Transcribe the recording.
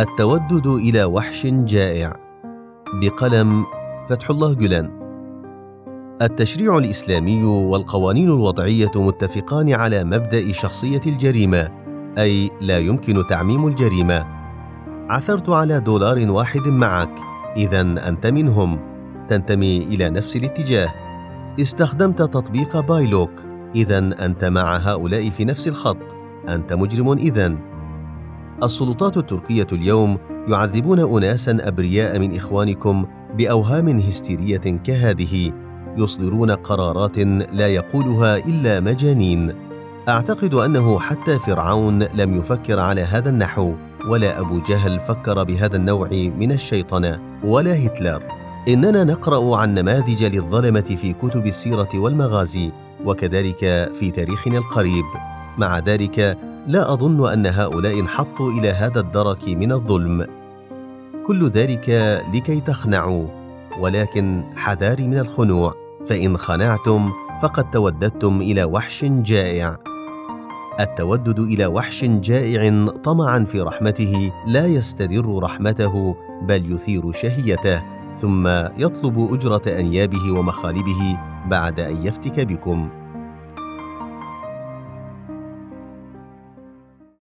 التودد إلى وحش جائع. بقلم فتح الله جلان التشريع الإسلامي والقوانين الوضعية متفقان على مبدأ شخصية الجريمة أي لا يمكن تعميم الجريمة. عثرت على دولار واحد معك إذا أنت منهم. تنتمي إلى نفس الاتجاه. استخدمت تطبيق بايلوك إذا أنت مع هؤلاء في نفس الخط. أنت مجرم إذا السلطات التركية اليوم يعذبون أناسا أبرياء من إخوانكم بأوهام هستيرية كهذه يصدرون قرارات لا يقولها إلا مجانين. أعتقد أنه حتى فرعون لم يفكر على هذا النحو ولا أبو جهل فكر بهذا النوع من الشيطنة ولا هتلر. إننا نقرأ عن نماذج للظلمة في كتب السيرة والمغازي وكذلك في تاريخنا القريب. مع ذلك لا أظن أن هؤلاء انحطوا إلى هذا الدرك من الظلم. كل ذلك لكي تخنعوا ولكن حذاري من الخنوع. فإن خنعتم فقد توددتم إلى وحش جائع. التودد إلى وحش جائع طمعا في رحمته لا يستدر رحمته بل يثير شهيته ثم يطلب أجرة أنيابه ومخالبه بعد أن يفتك بكم.